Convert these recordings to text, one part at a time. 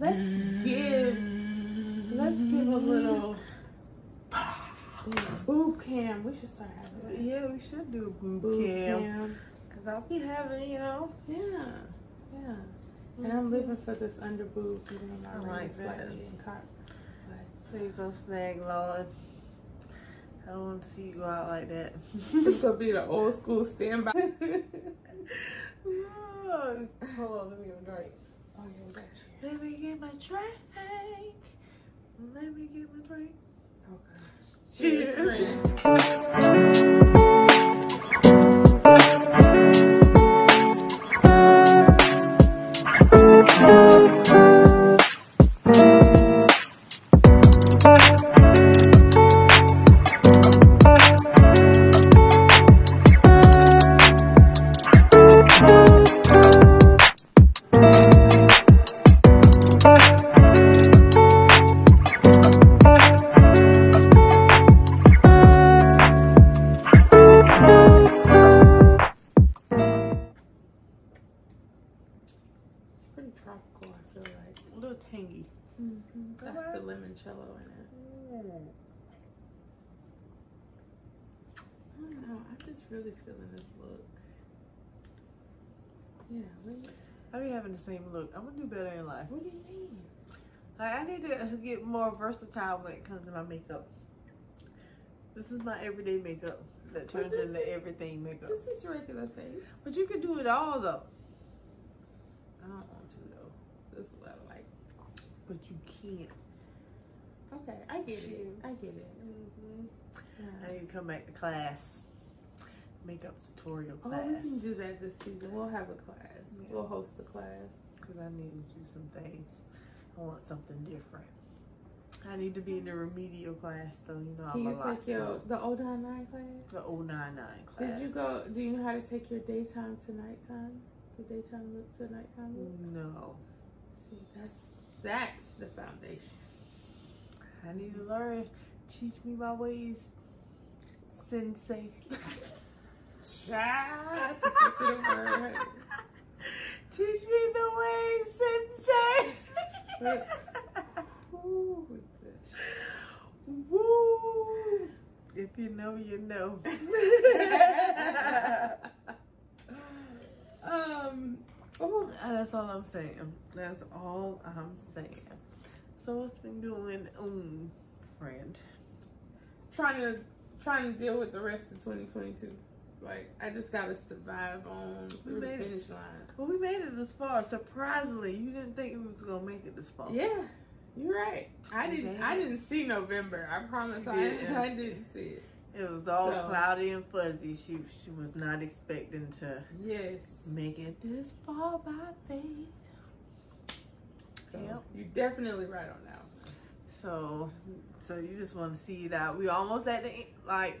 Let's give let's give a little boob cam. We should start having that. Yeah, we should do a boob, Boob cam. cam. Cause I'll be having, you know. Yeah. Yeah. And I'm living for this under boob, even though I my ring like slightly in cock. Please don't snag, Lord. I don't want to see you go out like that. This will be the old school standby. Hold on, let me get a drink. Yeah, we got you. Let me get my drink. Let me get my drink. Okay. Cheers. friend. Yeah. You, I be having the same look. I'm gonna do better in life. what do you mean? Like I need to get more versatile when it comes to my makeup. This is my everyday makeup that turns into is- everything makeup. This is regular face. But you can do it all though. I don't want to though. This is what I like. But you can't. Okay, I get it. I get it. hmm Yeah. I need to come back to class. Makeup tutorial class. Oh, we can do that this season. We'll have a class. Yeah. We'll host a class. Because I need to do some things. I want something different. I need to be in the remedial class though. You know, Can I'm a you lot. take your the 099 class? the 099 class. Did you go? Do you know how to take your daytime to nighttime? The daytime look to nighttime look. No. See, that's that's the foundation. I need to learn. Teach me my ways, sensei. Child, that's a sensitive word. Teach me the ways, sensei. Ooh, Woo! If you know, you know. um. Oh, That's all I'm saying. That's all I'm saying. So what's been going on, friend? trying to trying to deal with the rest of 2022. Like I just gotta survive on through the made it. finish line. Well, we made it this far. Surprisingly, you didn't think we was gonna make it this far. Yeah, you're right. I We didn't. I didn't see November. I promise. I Yeah. I didn't see it. It was all So- cloudy and fuzzy. She she was not expecting to Yes. make it this far by faith. So Yep. You're definitely right on that. one. So so you just want to see it out. We almost at the like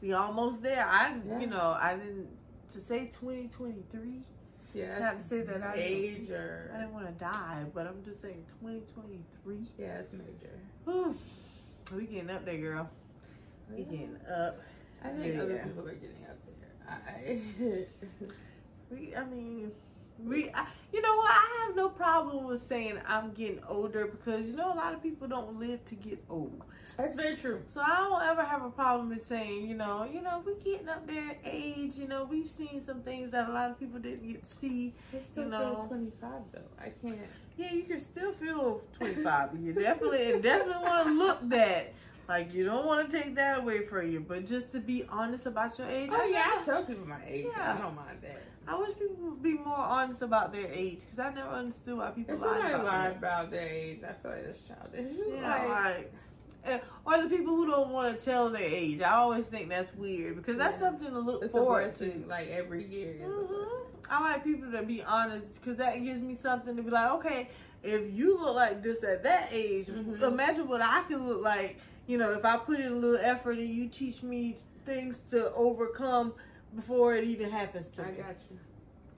we almost there. I Yeah. you know I didn't to say 2023. Yeah. Not to say that I age I didn't want to die, but I'm just saying 2023. yeah, it's major. Whew. We getting up there, girl. We getting up. I think other people are getting up there. I, We, I mean, we, I, you know what? I have no problem with saying I'm getting older because you know a lot of people don't live to get old. that's very true. So I don't ever have a problem with saying, you know, you know, we're getting up there in age. You know, we've seen some things that a lot of people didn't get to see. Still You know. 25 though. I can't. Yeah, you can still feel 25. you definitely, and definitely want to look that. Like you don't want to take that away from you, but just to be honest about your age. Oh I yeah, I tell people my age. Yeah. I don't mind that. I wish people would be more honest about their age because I never understood why people If lie about lie about their age, I feel like it's childish. Yeah, Like, like, eh, or the people who don't want to tell their age. I always think that's weird because that's Yeah. something to look it's forward blessing. to. Like every year. is a hmm. I like people to be honest because that gives me something to be like, okay, if you look like this at that age, Mhm. imagine what I can look like. You know, if I put in a little effort and you teach me things to overcome before it even happens to I me. got you.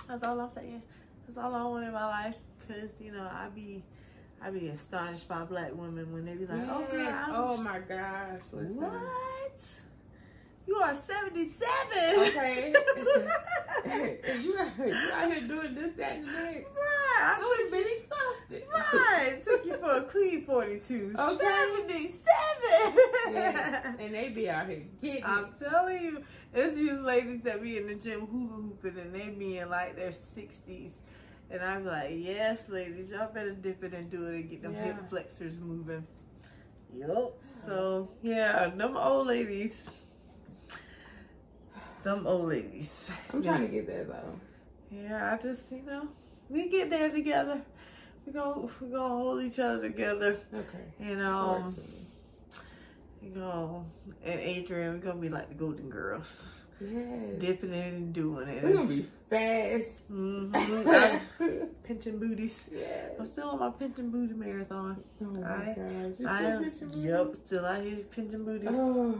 That's all I'm saying. That's all I want in my life. Cause you know I be, I be astonished by black women when they be like, "Oh, girl, I'm oh my gosh! Listen. what? You are 77." Okay. you, out- you out here doing this, that, and the next. right. Oh, I would have been exhausted. Right. ain't 42. Okay. 77. Yes. And they be out here getting I'm it. telling you, it's these ladies that be in the gym hula hooping and they be in like their 60s. And I'm like, yes, ladies, y'all better dip it and do it and get them hip flexors moving. Yup. So, yeah, them old ladies. Them old ladies. I'm trying to get there though. Yeah, I just, you know, we get there together. We go, we gonna hold each other together. Okay. You know, you know, and Adrian, we're gonna be like the Golden Girls. Yes. Dipping in and doing it. We're gonna be fast. Mm -hmm. pinching booties. yes. I'm still on my pinching booty marathon. Oh my I- gosh. You I still am, picture me? yep, still out here pinching booties. Oh.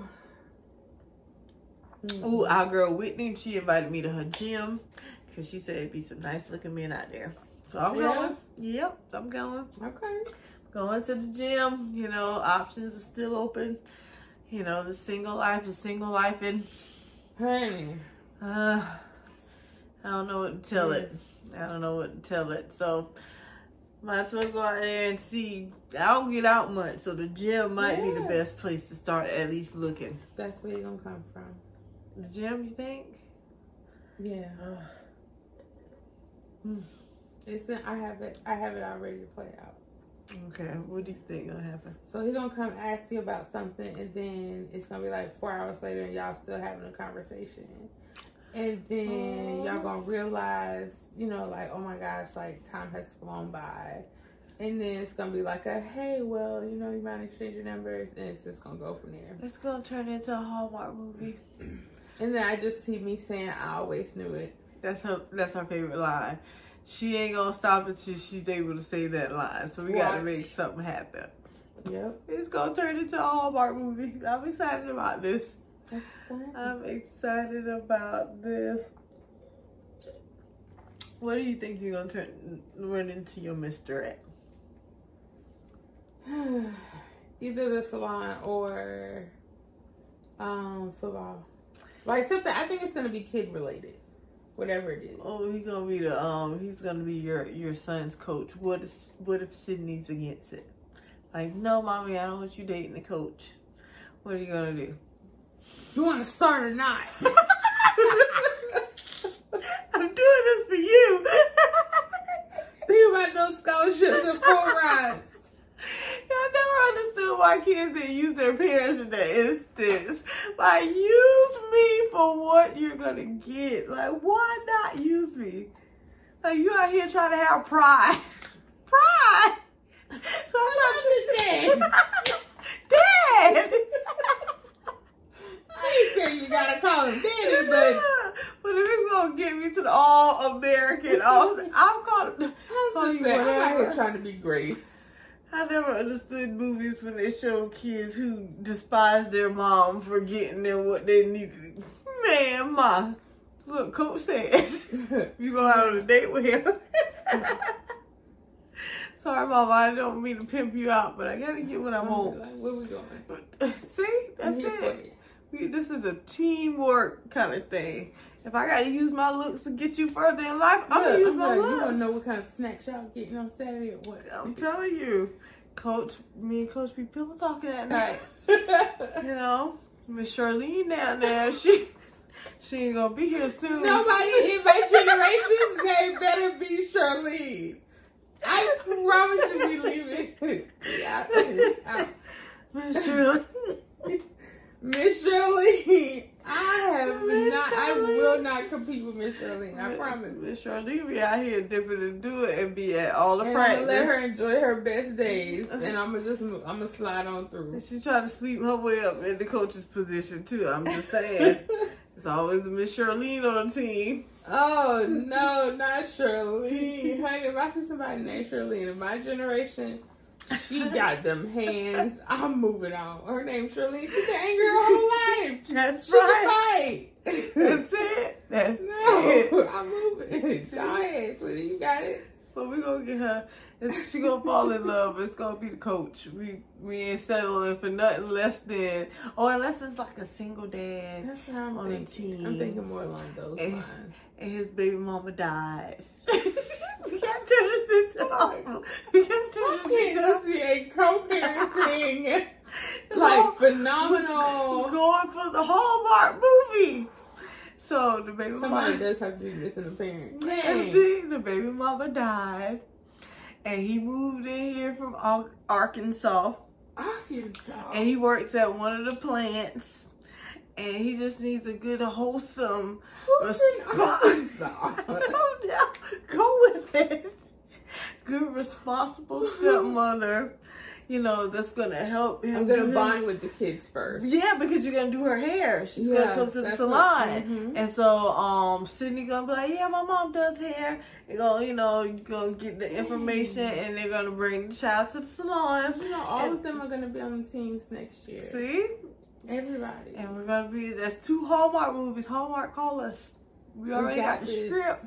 Ooh, our girl Whitney, she invited me to her gym because she said it'd be some nice looking men out there. So I'm Yeah? going. Yep, I'm going. Okay. Going to the gym. You know, options are still open. You know, the single life is single life, and Honey. uh, I don't know what to tell it. I don't know what to tell it. So might as well go out there and see. I don't get out much, so the gym might be the best place to start at least looking. That's where you're gonna come from. The gym, you think? Yeah. Hmm. It's in, I have it I have it already to play out. Okay, what do you think gonna happen? So he's gonna come ask you about something and then it's gonna be like four hours later and y'all still having a conversation. And then y'all gonna realize, you know, like, oh my gosh, like time has flown by. And then it's gonna be like a hey, well, you know, you might exchange your numbers and it's just gonna go from there. It's gonna turn into a Hallmark movie. And then I just see me saying I always knew it. That's her. That's her favorite line. She ain't gonna stop until she's able to say that line. So we gotta make something happen. Yep. It's gonna turn into a Hallmark movie. I'm excited about this. I'm excited about this. What do you think you're gonna turn run into your Mister at? Either the salon or um football. Like something I think it's gonna be kid related. Whatever it is. Oh, he's gonna be the um. He's gonna be your your son's coach. What if what if Sydney's against it? Like, no, mommy, I don't want you dating the coach. What are you gonna do? You wanna start or not? I'm doing this for you. Think about those scholarships and full rides. Understood why kids didn't use their parents in that instance. Like, use me for what you're gonna get. Like, why not use me? Like, you out here trying to have pride. Pride! So I'm I not Dad! I ain't saying you gotta call him daddy, but but if it's gonna get me to the all American, all I'm calling. I'm just saying, I'm out here trying to be great. I never understood movies when they show kids who despise their mom for getting them what they needed. Man, ma, look, coach says you go out on a date with him. Sorry, mama, I don't mean to pimp you out, but I gotta get what I want. Like, where we going? See, that's it. it. We, this is a teamwork kind of thing. If I gotta use my looks to get you further in life, I'm gonna use I'm my like, looks. You wanna know what kind of snacks y'all getting on Saturday or what? I'm telling you, Coach, me and Coach be pillow talking at night. You know, Miss Charlene down there, she she ain't gonna be here soon. Nobody in my generation's name better be Charlene. I promise you we leaving. Yeah, Miss Charlene. Miss Charlene. I have Miss not. I will not compete with Miss Charlene. I promise. Miss Charlene be out here dipping and do it and be at all the And I'm practice. gonna let her enjoy her best days, and I'm gonna just I'm gonna slide on through. And she trying to sleep her way up in the coach's position too. I'm just saying. It's always Miss Charlene on the team. oh no, not Charlene. Honey, if I see somebody named Charlene in my generation, she got them hands. I'm moving on. Her name's Shirley. She's been angry her whole life. That's She can fight. That's it. That's it. I'm moving. Ahead, sweetie. You got it. So we gonna get her. She gonna fall in love. It's gonna be the coach. We we ain't settling for nothing less than, or unless it's like a single dad That's what I'm On thinking. team. I'm thinking more along those Eh. lines. and his baby mama died. we can't turn this. We gotta turn I this can't to be a co-parenting, like phenomenal. Going for the Hallmark movie. So the baby Somebody mama, does have to be missing a parent. Dang. see, the baby mama died, and he moved in here from Arkansas, Arkansas. and he works at one of the plants, and he just needs a good wholesome Who's response. Arkansas? no, go with it. Good, responsible stepmother, you know, that's gonna help him. I'm gonna do his- bond with the kids first. Yeah, because you're gonna do her hair. She's Yeah, gonna come to the salon, what- mhm. and so um, Sydney gonna be like, "Yeah, my mom does hair." And gonna, you know, you gonna get the information, and they're gonna bring the child to the salon. You know, all And- of them are gonna be on the teams next year. See, Everybody. and we're gonna be. That's two Hallmark movies. Hallmark call us. We already got got, the this. script.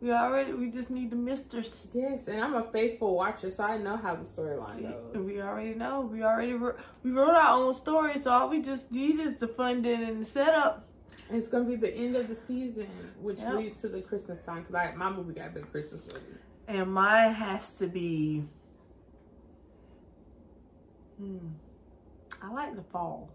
We already. We just need the misters. Yes, and I'm a faithful watcher, so I know how the storyline goes. We already know. We already wrote, we wrote our own story, so all we just need is the funding and the setup. It's gonna be the end of the season, which Yep. leads to the Christmas time. Cause I, my movie got the Christmas movie. And mine has to be. Hmm. I like the fall.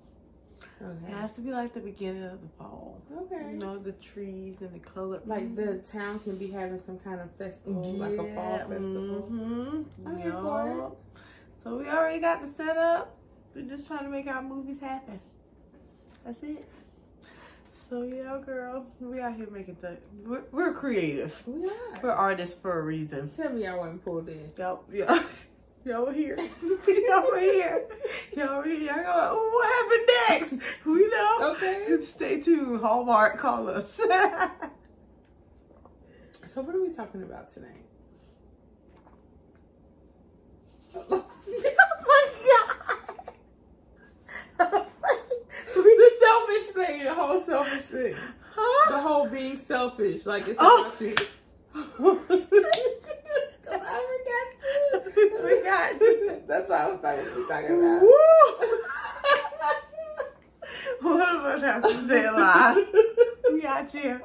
It has to be like the beginning of the fall. Okay. You know, the trees and the color. Like the town can be having some kind of festival, like a fall festival. hmm I'm here for it. So we already got the setup. We're just trying to make our movies happen. That's it. So yeah, girl, we out here making the. We're, we're creative. We are. We're artists for a reason. Tell me y'all wasn't pulled in. Y'all, yeah. Y'all were here. Y'all were here. Y'all were here. Y'all go, what happened next? We know. Okay. Stay tuned. Hallmark, call us. So what are we talking about today? oh my God. the selfish thing, the whole selfish thing. Huh? The whole being selfish, like it's Oh. about you. Cause I forgot too. We got you. That's what I was talking, talking about. Woo! One of us has to say a lie. We got you.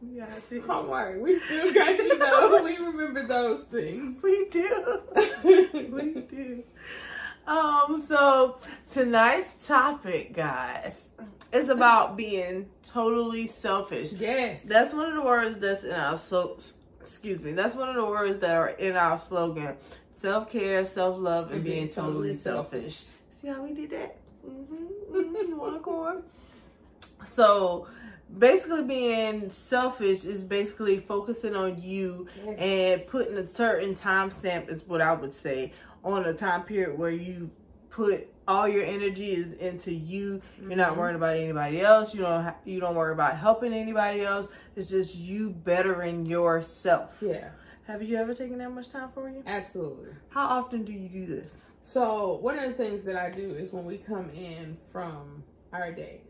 We got you. Homework. We still got you though. we remember those things. We do. we do. Um, so tonight's topic, guys, is about being totally selfish. Yes. That's one of the words that's in our so excuse me, that's one of the words that are in our slogan. Self care, self love, and, being, totally, selfish. See how we did that? Mm-hmm. mm-hmm. One accord. So basically being selfish is basically focusing on you Yes. and putting a certain timestamp is what I would say on a time period where you put all your energy is into you. You're not Mhm. worried about anybody else. You don't ha- you don't worry about helping anybody else. It's just you bettering yourself. Yeah, Have you ever taken that much time for you? absolutely. How often do you do this? So one of the things that I do is when we come in from our days,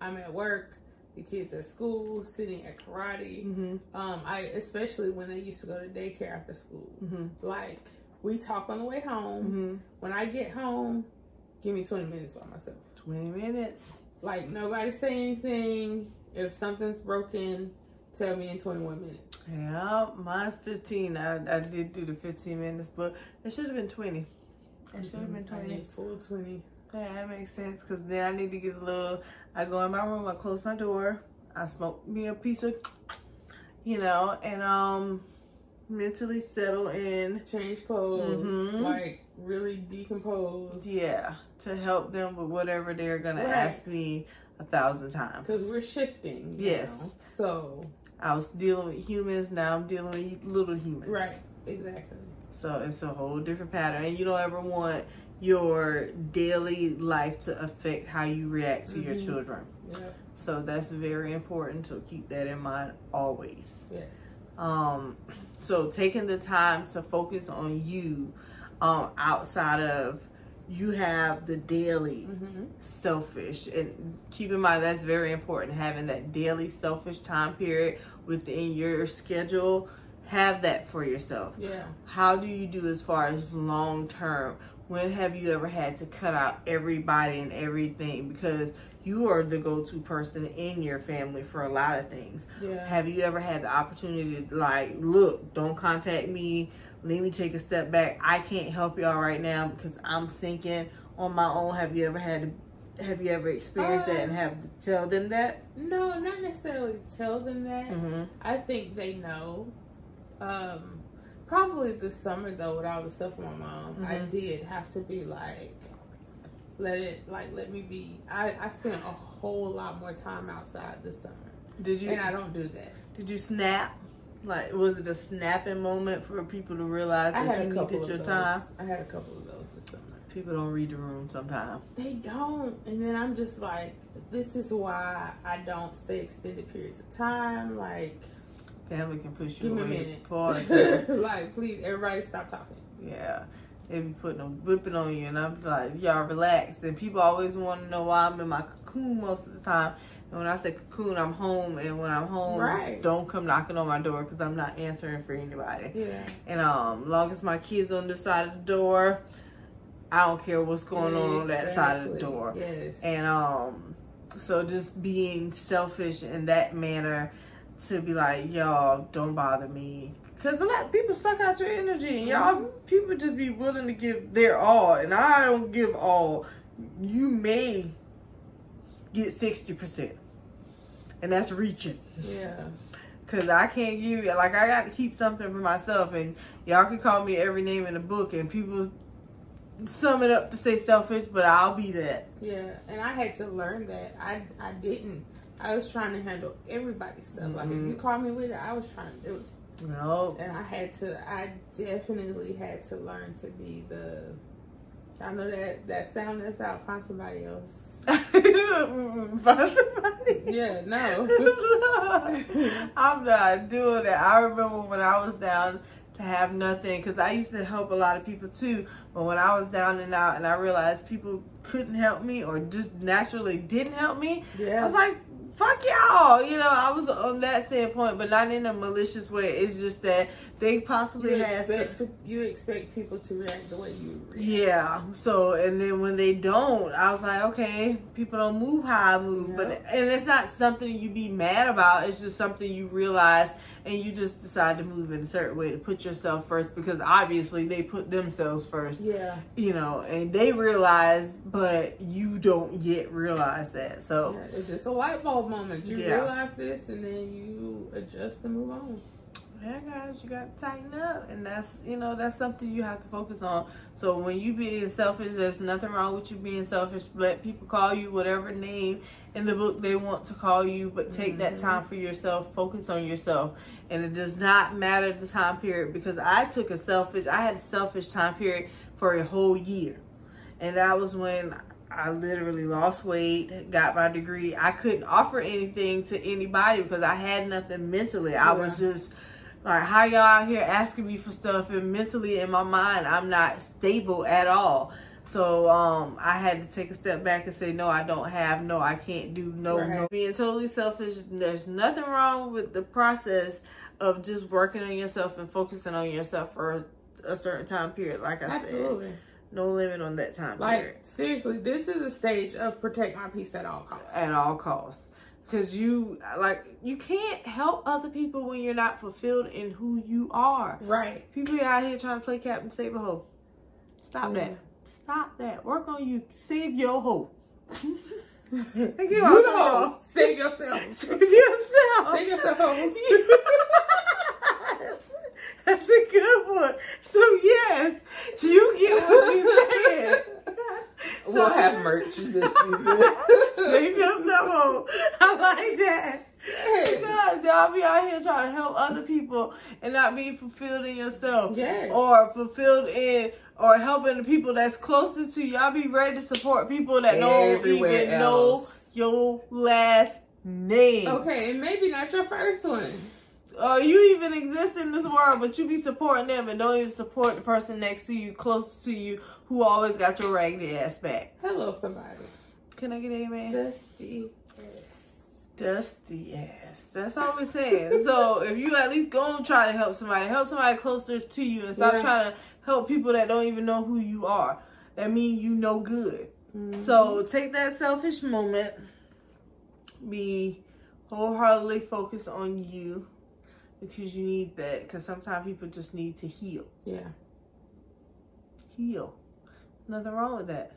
I'm at work, the kids at school, sitting at karate. Mm-hmm. Um, I especially when they used to go to daycare after school. Mm-hmm. Like we talk on the way home. Mm-hmm. When I get home, give me 20 minutes by myself. Twenty minutes. Like nobody say anything. If something's broken, tell me in 21 minutes. Yeah, mine's fifteen. I, I did do the fifteen minutes, but it should have been twenty. It should have been I twenty. need full 20. Yeah, that makes sense because then I need to get a little. I go in my room, I close my door, I smoke me a piece of, you know, and um, mentally settle in. Change clothes, Mhm. like really decompose. Yeah, to help them with whatever they're gonna Right. ask me a thousand times. Because we're shifting. you Yes. know? So, I was dealing with humans, now I'm dealing with little humans. right. Exactly. So it's a whole different pattern, and you don't ever want your daily life to affect how you react to your Mhm. children. Yep. So that's very important. So keep that in mind always. Yes. Um, so taking the time to focus on you, um, outside of you have the daily Mm-hmm. selfish, and keep in mind that's very important. Having that daily selfish time period within your schedule, have that for yourself. Yeah. How do you do as far as long term? When have you ever had to cut out everybody and everything because you are the go-to person in your family for a lot of things? Yeah. Have you ever had the opportunity to like, look, don't contact me let me take a step back. I can't help y'all right now because I'm sinking on my own. Have you ever had to, have you ever experienced that and have to tell them that? No, not necessarily tell them that. Mm-hmm. I think they know. Um, probably this summer though, when I was stuff with my mom, mm-hmm. I did have to be like, let it like let me be. I I spent a whole lot more time outside this summer. Did you? And I don't do that. Did you snap? Like, was it a snapping moment for people to realize that you needed your those. time? I had a couple of those this summer. People don't read the room sometimes. They don't. And then I'm just like, this is why I don't stay extended periods of time. Like, family can push you Give away. me a minute. like, please, everybody stop talking. Yeah. They be putting a whipping on you, and I'm like, y'all relax. And people always want to know why I'm in my cocoon most of the time. And when I say cocoon, I'm home, and when I'm home, right. don't come knocking on my door because I'm not answering for anybody. Yeah. And um, long as my kids on the side of the door, I don't care what's going on on that side of the door. Yes. And um, so just being selfish in that manner to be like, y'all, don't bother me. Cause a lot of people suck out your energy, and y'all mm-hmm. people just be willing to give their all, and I don't give all. You may get sixty percent and that's reaching. Yeah. Cause I can't give you like I got to keep something for myself, and y'all can call me every name in the book, and people sum it up to say selfish, but I'll be that. Yeah, and I had to learn that. I I didn't. I was trying to handle everybody's stuff. Mm-hmm. Like if you mm-hmm. call me with it, I was trying to do it. No. And I had to. I definitely had to learn to be the. I know that that sound that's out. Find somebody else yeah, no. I'm not doing that. I remember when I was down to have nothing because I used to help a lot of people too. But when I was down and out and I realized people couldn't help me or just naturally didn't help me, yeah. I was like, fuck y'all. You know, I was on that standpoint, but not in a malicious way. It's just that they possibly you have expect to, you expect people to react the way you react. Yeah. So and then when they don't, I was like, okay, people don't move how I move, but and it's not something you be mad about. It's just something you realize and you just decide to move in a certain way to put yourself first because obviously they put themselves first. Yeah. You know, and they realize, but you don't yet realize that. So yeah, it's just a light bulb moment. You yeah. realize this and then you adjust and move on yeah guys you got to tighten up and that's you know that's something you have to focus on so when you being selfish there's nothing wrong with you being selfish let people call you whatever name in the book they want to call you but take mm-hmm. that time for yourself focus on yourself and it does not matter the time period because i took a selfish i had a selfish time period for a whole year and that was when I literally lost weight, got my degree. I couldn't offer anything to anybody because I had nothing mentally. I was just like how y'all out here asking me for stuff and mentally in my mind I'm not stable at all. So um I had to take a step back and say no I don't have no I can't do no right. no being totally selfish there's nothing wrong with the process of just working on yourself and focusing on yourself for a, certain time period like I Absolutely. said. No limit on that time like, period. Seriously, this is a stage of protect my peace at all costs. At all costs because you like you can't help other people when you're not fulfilled in who you are. Right. People are out here trying to play Captain Save a Hoe. Stop mm. that. Stop that. Work on you. Save your hoe. Thank you the Save yourself. Save yourself. Save yourself. Hoe. That's a good one. So yes, you get what you said. We'll have merch this season. Save yourself home. I like that. Because y'all be out here trying to help other people and not be fulfilled in yourself. Yes. Or fulfilled in or helping the people that's closest to you. Y'all be ready to support people that don't even else. know your last name. Okay, and maybe not your first one. Uh, you even exist in this world, but you be supporting them and don't even support the person next to you, close to you, who always got your raggedy ass back. Hello, somebody. Can I get amen? Dusty ass. Dusty ass. That's all we're saying. so if you at least go and try to help somebody, help somebody closer to you and stop yeah. trying to help people that don't even know who you are. That mean you no good. Mm-hmm. So take that selfish moment. Be wholeheartedly focused on you because you need that. Because sometimes people just need to heal. Yeah. Heal. Nothing wrong with that.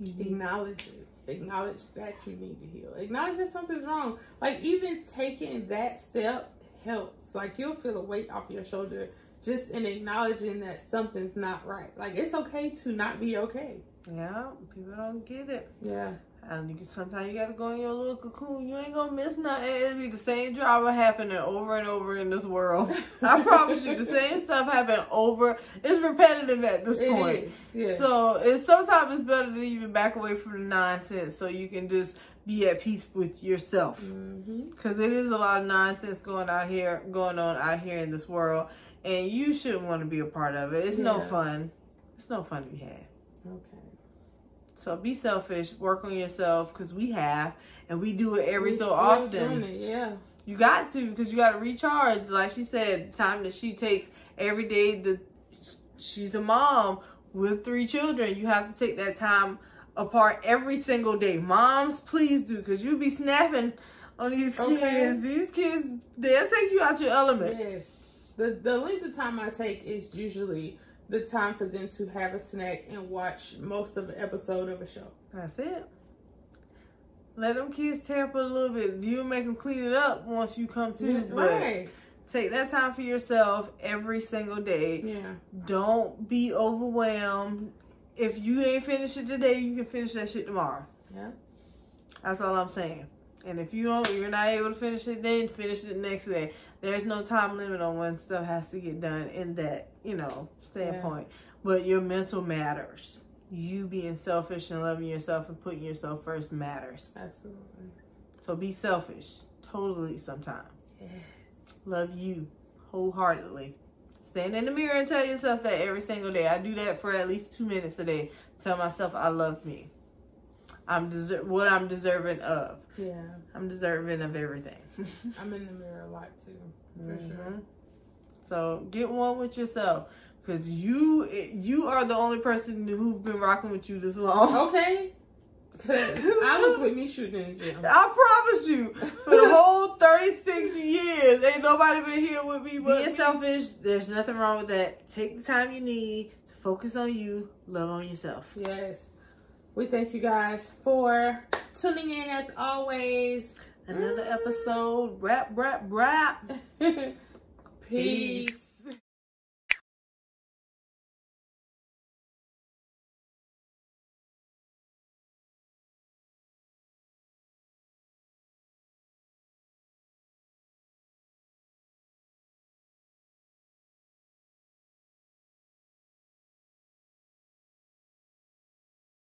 You Acknowledge it. Acknowledge that you need to heal. Acknowledge that something's wrong. Like even taking that step helps. Like you'll feel a weight off your shoulder just in acknowledging that something's not right. Like it's okay to not be okay. Yeah, people don't get it. Yeah. And you can, sometimes you gotta go in your little cocoon. You ain't gonna miss nothing. It'll be the same drama happening over and over in this world. I promise you, the same stuff happen over. It's repetitive at this It point. is. Yeah. So it's sometimes it's better to even back away from the nonsense so you can just be at peace with yourself. Mm-hmm. Because it is a lot of nonsense going out here, going on out here in this world, and you shouldn't want to be a part of it. It's no fun. It's no fun to be had. Okay. So be selfish, work on yourself, because we have, and we do it every We so often. it, Yeah. You got to, because you got to recharge. Like she said, time that she takes every day. The she's a mom with three children. You have to take that time apart every single day. Moms, please do, because you be snapping on these Okay. kids. These kids, they'll take you out your element. Yes. The the length of time I take is usually the time for them to have a snack and watch most of the episode of a show. That's it. Let them kids tear up a little bit. You make them clean it up once you come to. But Right. take that time for yourself every single day. Yeah. Don't be overwhelmed. If you ain't finished it today, you can finish that shit tomorrow. Yeah. That's all I'm saying. And if you don't, you're not able to finish it, then finish it next day. There's no time limit on when stuff has to get done in that, you know, standpoint. But your mental matters. You being selfish and loving yourself and putting yourself first matters. Absolutely. So be selfish, totally. Sometimes Yes. love you wholeheartedly. Stand in the mirror and tell yourself that every single day. I do that for at least two minutes a day. Tell myself I love me. I'm deser- what I'm deserving of. Yeah. I'm deserving of everything. I'm in the mirror a lot too. For sure. Mhm. So get one with yourself, cause you you are the only person who's been rocking with you this long. Okay. I was with me shooting in the gym. I promise you, for the whole 36 years, ain't nobody been here with me but Being selfish, there's nothing wrong with that. Take the time you need to focus on you, love on yourself. Yes. We thank you guys for tuning in as always. Another episode, rap, rap, rap. Peace.